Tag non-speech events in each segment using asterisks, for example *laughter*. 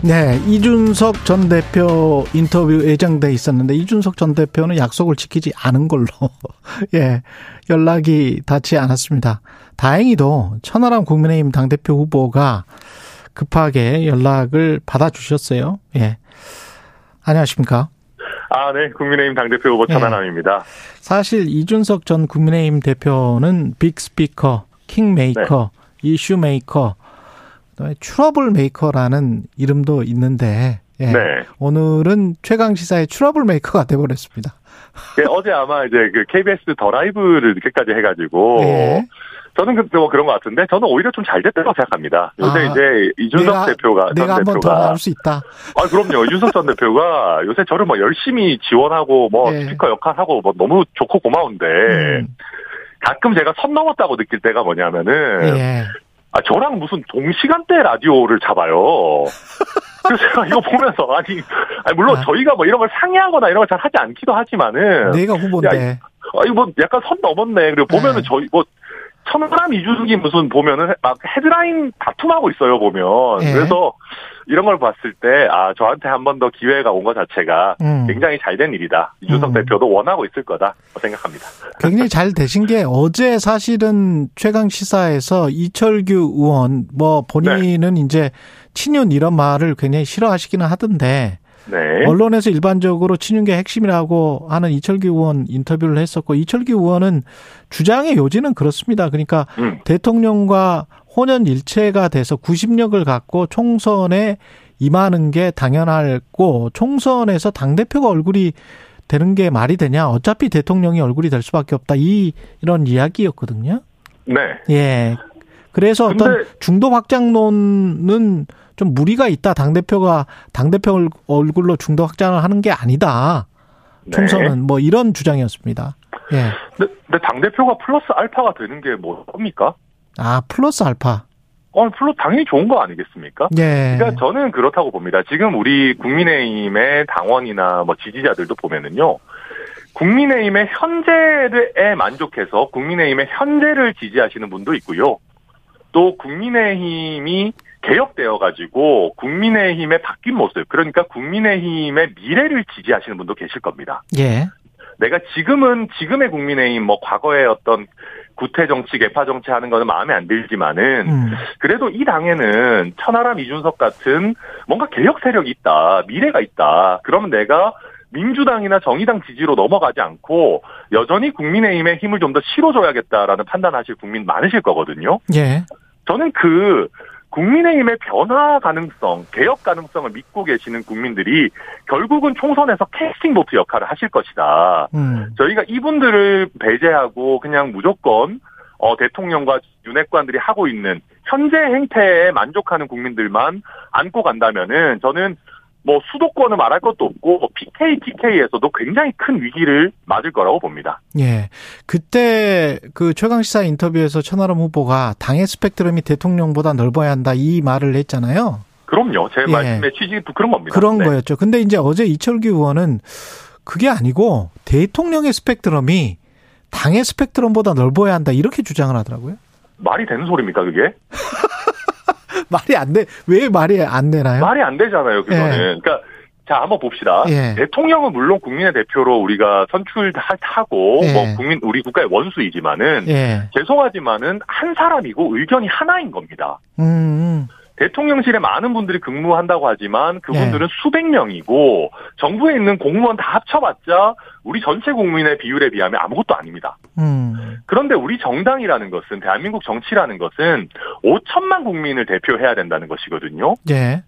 네, 이준석 전 대표 인터뷰 예정돼 있었는데 이준석 전 대표는 약속을 지키지 않은 걸로 *laughs* 예 연락이 닿지 않았습니다. 다행히도 천하람 국민의힘 당 대표 후보가 급하게 연락을 받아주셨어요. 예, 안녕하십니까? 아, 네, 국민의힘 당 대표 후보 천하람입니다. 예. 사실 이준석 전 국민의힘 대표는 big speaker, king maker, 네. issue maker trouble maker라는 이름도 있는데 예. 네. 오늘은 최강 시사의 trouble maker가 돼버렸습니다. 예, 어제 아마 이제 그 KBS 더 라이브를 늦게까지 해가지고 예. 저는 그, 뭐 그런 것 같은데 저는 오히려 좀 잘 됐다고 생각합니다. 요새 아, 이제 이준석 내가, 대표가 내가 전 대표가 나올 수 있다. 아 그럼요. 이준석 전 대표가 요새 저를 뭐 열심히 지원하고 뭐 예. 스피커 역할하고 뭐 너무 좋고 고마운데 음. 가끔 제가 선 넘었다고 느낄 때가 뭐냐면은 예. 아, 저랑 무슨 동시간대 라디오를 잡아요. 그래서 *laughs* 제가 이거 보면서, 아니, 아니 물론 아. 저희가 뭐 이런 걸 상의하거나 이런 걸 잘 하지 않기도 하지만은. 내가 후보인데. 아, 이거 뭐 약간 선 넘었네. 그리고 보면은 네. 저희 뭐, 천하람 이주석이 무슨 보면은 막 헤드라인 다툼하고 있어요, 보면. 네. 그래서 이런 걸 봤을 때, 아, 저한테 한 번 더 기회가 온 것 자체가 음. 굉장히 잘 된 일이다. 이준석 음. 대표도 원하고 있을 거다. 생각합니다. 굉장히 잘 되신 게 어제 사실은 최강 시사에서 이철규 의원, 뭐 본인은 네. 이제 친윤 이런 말을 굉장히 싫어하시기는 하던데, 네. 언론에서 일반적으로 친윤계 핵심이라고 하는 이철규 의원 인터뷰를 했었고 이철규 의원은 주장의 요지는 그렇습니다. 그러니까 음. 대통령과 혼연 일체가 돼서 구심력을 갖고 총선에 임하는 게 당연하고 총선에서 당 대표가 얼굴이 되는 게 말이 되냐? 어차피 대통령이 얼굴이 될 수밖에 없다. 이 이런 이야기였거든요. 네. 예. 그래서 어떤 중도 확장론은 좀 무리가 있다. 당 대표가 당 대표 얼굴로 중도 확장을 하는 게 아니다. 네. 총선은 네. 뭐 이런 주장이었습니다. 예. 근데, 근데 당 대표가 플러스 알파가 되는 게 뭡니까? 아, 플러스 알파. 어, 플러 당연히 좋은 거 아니겠습니까? 예. 그러니까 저는 그렇다고 봅니다. 지금 우리 국민의힘의 당원이나 뭐 지지자들도 보면은요. 국민의힘의 현재에 만족해서 국민의힘의 현재를 지지하시는 분도 있고요. 또 국민의힘이 개혁되어 가지고 국민의힘의 바뀐 모습, 그러니까 국민의힘의 미래를 지지하시는 분도 계실 겁니다. 예. 내가 지금은 지금의 국민의힘 뭐 과거의 어떤 구태 정치, 개파 정치 하는 거는 마음에 안 들지만은 음. 그래도 이 당에는 천하람 이준석 같은 뭔가 개혁 세력이 있다, 미래가 있다. 그러면 내가 민주당이나 정의당 지지로 넘어가지 않고 여전히 국민의힘의 힘을 좀 더 실어줘야겠다라는 판단하실 국민 많으실 거거든요. 예. 저는 그 국민의힘의 변화 가능성, 개혁 가능성을 믿고 계시는 국민들이 결국은 총선에서 캐스팅 보트 역할을 하실 것이다. 음. 저희가 이분들을 배제하고 그냥 무조건 어, 대통령과 윤핵관들이 하고 있는 현재 행태에 만족하는 국민들만 안고 간다면은 저는 뭐 수도권을 말할 것도 없고 PK, TK에서도 굉장히 큰 위기를 맞을 거라고 봅니다. 예. 그때 그 최강 시사 인터뷰에서 천하람 후보가 당의 스펙트럼이 대통령보다 넓어야 한다 이 말을 했잖아요. 그럼요. 제 예. 말씀의 취지도 그런 겁니다. 그런 네. 거였죠. 근데 이제 어제 이철규 의원은 그게 아니고 대통령의 스펙트럼이 당의 스펙트럼보다 넓어야 한다 이렇게 주장을 하더라고요. 말이 되는 소리입니까 그게? *laughs* *laughs* 말이 안 돼. 왜 말이 안 되나요? 말이 안 되잖아요, 그거는. 예. 그러니까 자, 한번 봅시다. 예. 대통령은 물론 국민의 대표로 우리가 선출하고 예. 뭐 국민 우리 국가의 원수이지만은 예. 죄송하지만은 한 사람이고 의견이 하나인 겁니다. 음. 음. 대통령실에 많은 분들이 근무한다고 하지만 그분들은 네. 수백 명이고 정부에 있는 공무원 다 합쳐봤자 우리 전체 국민의 비율에 비하면 아무것도 아닙니다. 음. 그런데 우리 정당이라는 것은 대한민국 정치라는 것은 5천만 국민을 대표해야 된다는 것이거든요. 네.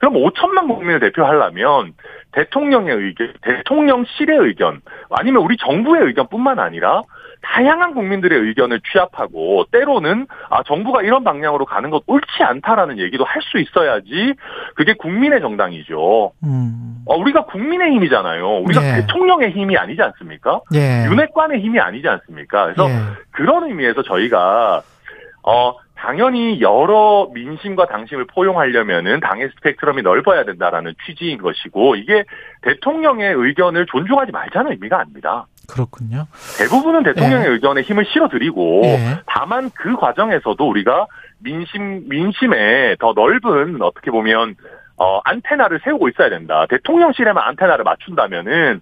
그럼 5천만 국민을 대표하려면 대통령의 의견, 대통령실의 의견, 아니면 우리 정부의 의견뿐만 아니라 다양한 국민들의 의견을 취합하고 때로는 아 정부가 이런 방향으로 가는 것 옳지 않다라는 얘기도 할 수 있어야지 그게 국민의 정당이죠. 음. 어, 우리가 국민의 힘이잖아요. 우리가 예. 대통령의 힘이 아니지 않습니까? 예. 윤핵관의 힘이 아니지 않습니까? 그래서 예. 그런 의미에서 저희가 어 당연히 여러 민심과 당심을 포용하려면은 당의 스펙트럼이 넓어야 된다라는 취지인 것이고 이게 대통령의 의견을 존중하지 말자는 의미가 아닙니다. 그렇군요. 대부분은 대통령의 예. 의견에 힘을 실어드리고 예. 다만 그 과정에서도 우리가 민심 민심에 더 넓은 어떻게 보면 어 안테나를 세우고 있어야 된다. 대통령실에만 안테나를 맞춘다면은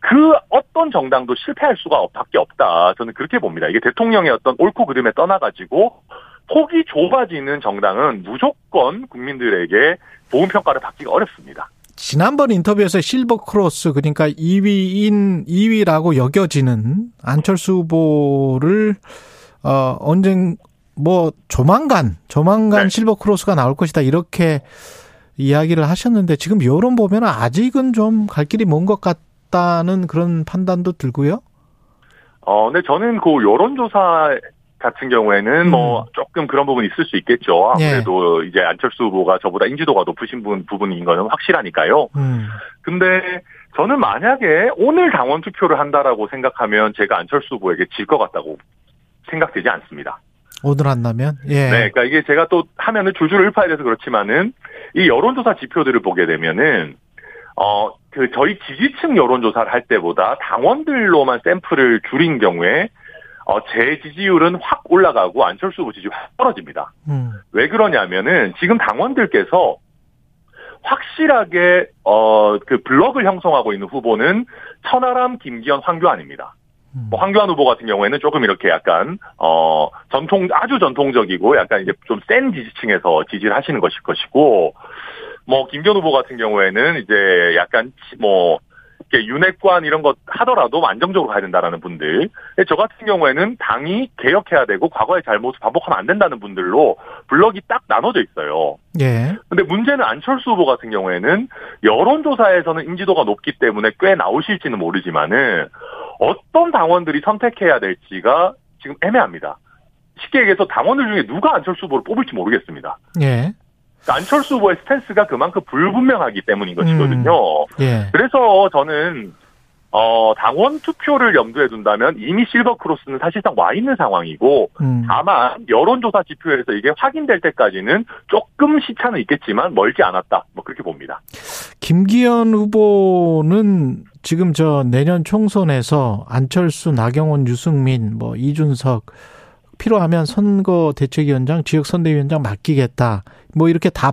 그 어떤 정당도 실패할 수가 밖에 없다. 저는 그렇게 봅니다. 이게 대통령의 어떤 옳고 그름에 떠나가지고 폭이 좁아지는 정당은 무조건 국민들에게 좋은 평가를 받기가 어렵습니다. 지난번 인터뷰에서 silver cross 그러니까 2위인 2위라고 여겨지는 안철수 후보를 어 언젠 뭐 조만간 조만간 네. silver cross가 나올 것이다 이렇게 이야기를 하셨는데 지금 여론 보면 아직은 좀 갈 길이 먼 것 같다는 그런 판단도 들고요. 어, 근데 저는 그 여론조사 같은 경우에는 뭐 음. 뭐 조금 그런 부분이 있을 수 있겠죠. 아무래도 예. 이제 안철수 후보가 저보다 인지도가 높으신 분 부분인 거는 확실하니까요. 음. 근데 저는 만약에 오늘 당원 투표를 한다라고 생각하면 제가 안철수 후보에게 질 것 같다고 생각되지 않습니다. 오늘 한다면? 예. 네, 그러니까 이게 제가 또 하면은 줄줄 읊어야 돼서 그렇지만은 이 여론조사 지표들을 보게 되면은 어, 그 저희 지지층 여론조사를 할 때보다 당원들로만 샘플을 줄인 경우에 어, 제 지지율은 확 올라가고 안철수 후보 지지율 확 떨어집니다. 음. 왜 그러냐면은 지금 당원들께서 확실하게 어 그 블럭을 형성하고 있는 후보는 천하람, 김기현, 황교안입니다. 음. 뭐 황교안 후보 같은 경우에는 조금 이렇게 약간 어 전통 아주 전통적이고 약간 이제 좀 센 지지층에서 지지를 하시는 것일 것이고 뭐 김기현 후보 같은 경우에는 이제 약간 뭐 윤핵관 이런 것 하더라도 안정적으로 가야 된다라는 분들. 저 같은 경우에는 당이 개혁해야 되고 과거의 잘못을 반복하면 안 된다는 분들로 블럭이 딱 나눠져 있어요. 예. 근데 문제는 안철수 후보 같은 경우에는 여론조사에서는 인지도가 높기 때문에 꽤 나오실지는 모르지만은 어떤 당원들이 선택해야 될지가 지금 애매합니다. 쉽게 얘기해서 당원들 중에 누가 안철수 후보를 뽑을지 모르겠습니다. 예. 안철수 후보의 스탠스가 그만큼 불분명하기 때문인 것이거든요. 음, 예. 그래서 저는 어, 당원 투표를 염두에 둔다면 이미 실버 크로스는 사실상 와 있는 상황이고, 음. 다만, 여론조사 지표에서 이게 확인될 때까지는 조금 시차는 있겠지만 멀지 않았다. 뭐 그렇게 봅니다. 김기현 후보는 지금 저 내년 총선에서 안철수, 나경원, 유승민, 뭐 이준석, 필요하면 선거 대책위원장, 지역 선대위원장 맡기겠다. 뭐 이렇게 다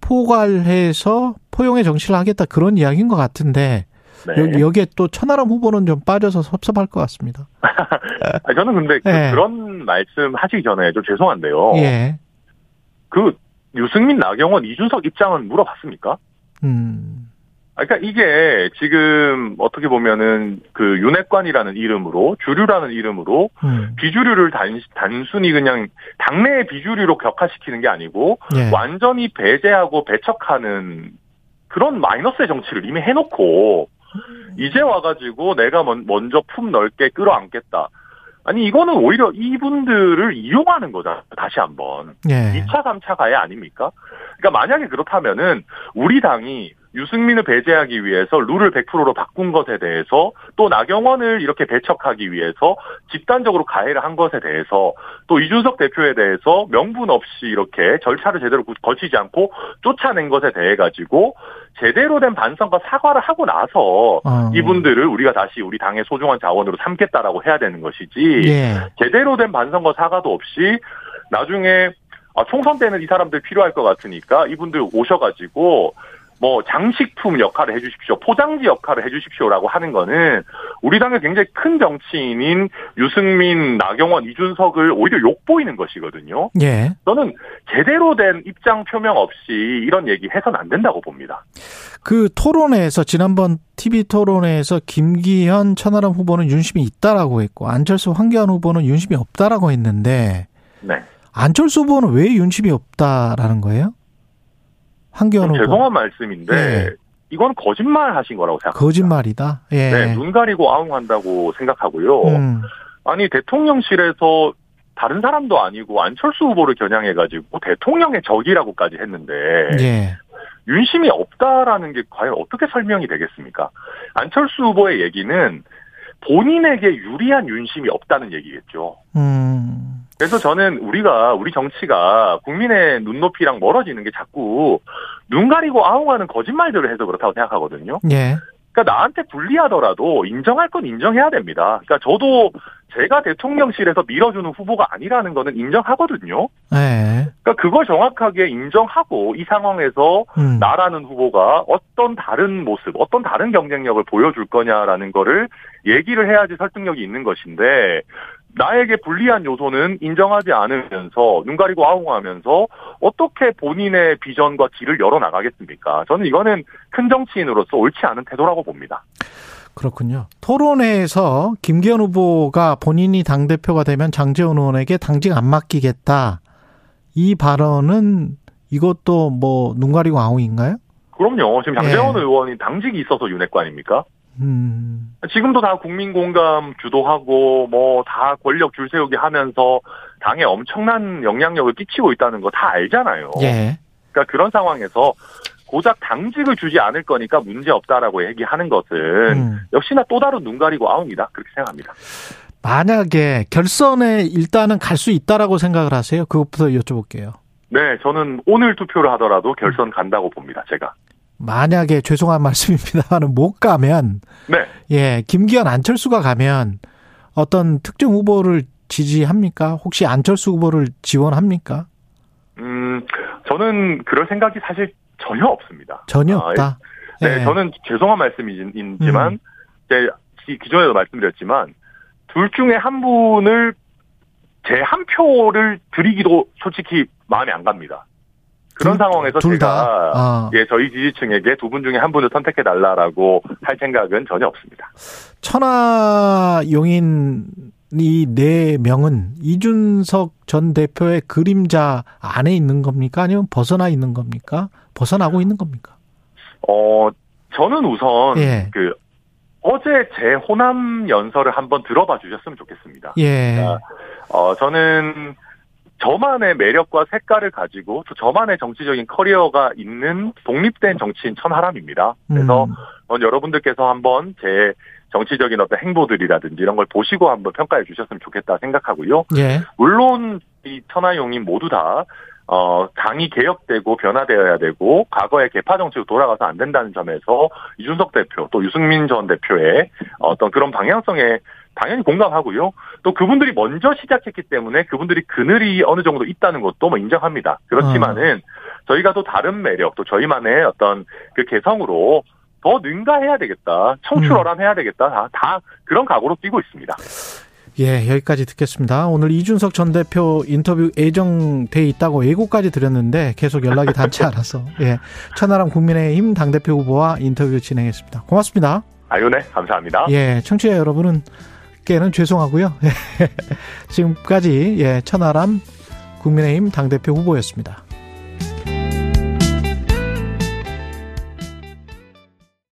포괄해서 포용의 정치를 하겠다 그런 이야기인 것 같은데 네. 여기 여기에 또 천하람 후보는 좀 빠져서 섭섭할 것 같습니다. *laughs* 저는 근데 그 네. 그 런 말씀 하시기 전에 좀 죄송한데요. 예. 그 유승민, 나경원, 이준석 입장은 물어봤습니까? 음. 그러니까 이게 지금 어떻게 보면은 그 윤핵관이라는 이름으로 주류라는 이름으로 음. 비주류를 단, 단순히 그냥 당내의 비주류로 격화시키는 게 아니고 예. 완전히 배제하고 배척하는 그런 마이너스의 정치를 이미 해놓고 음. 이제 와가지고 내가 먼저 품 넓게 끌어안겠다. 아니 이거는 오히려 이분들을 이용하는 거다 다시 한번 예. 2차 3차 가해 아닙니까? 그러니까 만약에 그렇다면은 우리 당이 유승민을 배제하기 위해서 룰을 100%로 바꾼 것에 대해서 또 나경원을 이렇게 배척하기 위해서 집단적으로 가해를 한 것에 대해서 또 이준석 대표에 대해서 명분 없이 이렇게 절차를 제대로 거치지 않고 쫓아낸 것에 대해 가지고 제대로 된 반성과 사과를 하고 나서 어. 이분들을 우리가 다시 우리 당의 소중한 자원으로 삼겠다라고 해야 되는 것이지 예. 제대로 된 반성과 사과도 없이 나중에 아, 총선 때는 이 사람들 필요할 것 같으니까 이분들 오셔가지고 뭐 장식품 역할을 해주십시오, 포장지 역할을 해주십시오라고 하는 거는 우리 당의 굉장히 큰 정치인인 유승민, 나경원, 이준석을 오히려 욕보이는 것이거든요. 예. 저는 제대로 된 입장 표명 없이 이런 얘기 해서는 안 된다고 봅니다. 그 토론회에서 지난번 TV 토론회에서 김기현, 천하람 후보는 윤심이 있다라고 했고 안철수, 황교안 후보는 윤심이 없다라고 했는데 네. 안철수 후보는 왜 윤심이 없다라는 거예요? 한기현 죄송한 말씀인데 예. 이건 거짓말 하신 거라고 생각합니다. 거짓말이다. 예. 네, 눈 가리고 아웅한다고 생각하고요. 음. 아니 대통령실에서 다른 사람도 아니고 안철수 후보를 겨냥해가지고 대통령의 적이라고까지 했는데 예. 윤심이 없다라는 게 과연 어떻게 설명이 되겠습니까? 안철수 후보의 얘기는 본인에게 유리한 윤심이 없다는 얘기겠죠. 음. 그래서 저는 우리가 우리 정치가 국민의 눈높이랑 멀어지는 게 자꾸 눈 가리고 아웅하는 거짓말들을 해서 그렇다고 생각하거든요. 예. 그러니까 나한테 불리하더라도 인정할 건 인정해야 됩니다. 그러니까 저도 제가 대통령실에서 밀어주는 후보가 아니라는 거는 인정하거든요. 네. 그러니까 그걸 정확하게 인정하고 이 상황에서 음. 나라는 후보가 어떤 다른 모습, 어떤 다른 경쟁력을 보여줄 거냐라는 거를 얘기를 해야지 설득력이 있는 것인데 나에게 불리한 요소는 인정하지 않으면서 눈 가리고 아웅하면서 어떻게 본인의 비전과 길을 열어 나가겠습니까? 저는 이거는 큰 정치인으로서 옳지 않은 태도라고 봅니다. 그렇군요. 토론회에서 김기현 후보가 본인이 당 대표가 되면 장재원 의원에게 당직 안 맡기겠다. 이 발언은 이것도 뭐 눈 가리고 아웅인가요? 그럼요. 지금 장재원 예. 의원이 당직이 있어서 윤핵관 아닙니까? 음. 지금도 다 국민 공감 주도하고 뭐 다 권력 줄 세우기 하면서 당에 엄청난 영향력을 끼치고 있다는 거 다 알잖아요. 예. 그러니까 그런 상황에서 고작 당직을 주지 않을 거니까 문제 없다라고 얘기하는 것은 음. 역시나 또 다른 눈 가리고 아웅이다 그렇게 생각합니다. 만약에 결선에 일단은 갈 수 있다라고 생각을 하세요? 그것부터 여쭤볼게요. 네, 저는 오늘 투표를 하더라도 결선 간다고 봅니다. 제가. 만약에 죄송한 *laughs* 말씀입니다만 못 가면 네. 예, 김기현 안철수가 가면 어떤 특정 후보를 지지합니까? 혹시 안철수 후보를 지원합니까? 음, 저는 그럴 생각이 사실 전혀 없습니다. 전혀 아, 없다. 아, 네, 네, 저는 죄송한 말씀이지만 음. 제 기존에도 말씀드렸지만 둘 중에 한 분을 제 한 표를 드리기도 솔직히 마음에 안 갑니다. 그런 둘, 상황에서 제가 아. 예 저희 지지층에게 두 분 중에 한 분을 선택해 달라라고 할 생각은 전혀 없습니다. 천하 용인 이네 명은 이준석 전 대표의 그림자 안에 있는 겁니까? 아니면 벗어나 있는 겁니까? 벗어나고 있는 겁니까? 어, 저는 우선 예. 그 어제 제 호남 연설을 한번 들어봐 주셨으면 좋겠습니다. 예. 그러니까 어, 저는 저만의 매력과 색깔을 가지고 또 저만의 정치적인 커리어가 있는 독립된 정치인 천하람입니다. 그래서 음. 여러분들께서 한번 제 정치적인 어떤 행보들이라든지 이런 걸 보시고 한번 평가해 주셨으면 좋겠다 생각하고요. 예. 물론 이 천하용인 모두 다 어, 당이 개혁되고 변화되어야 되고 과거의 개파 정치로 돌아가서 안 된다는 점에서 이준석 대표 또 유승민 전 대표의 어떤 그런 방향성에 당연히 공감하고요. 또 그분들이 먼저 시작했기 때문에 그분들이 그늘이 어느 정도 있다는 것도 뭐 인정합니다. 그렇지만은 어. 저희가 또 다른 매력 또 저희만의 어떤 그 개성으로 더 능가해야 되겠다. 청출어람해야 되겠다. 다, 다 그런 각오로 뛰고 있습니다. 예, 여기까지 듣겠습니다. 오늘 이준석 전 대표 인터뷰 예정돼 있다고 예고까지 드렸는데 계속 연락이 닿지 *laughs* 않아서 예, 천하람 국민의힘 당대표 후보와 인터뷰 진행했습니다. 고맙습니다. 아유, 네, 감사합니다. 예, 청취자 여러분은 께는 죄송하고요. *laughs* 지금까지 예, 천하람 국민의힘 당대표 후보였습니다.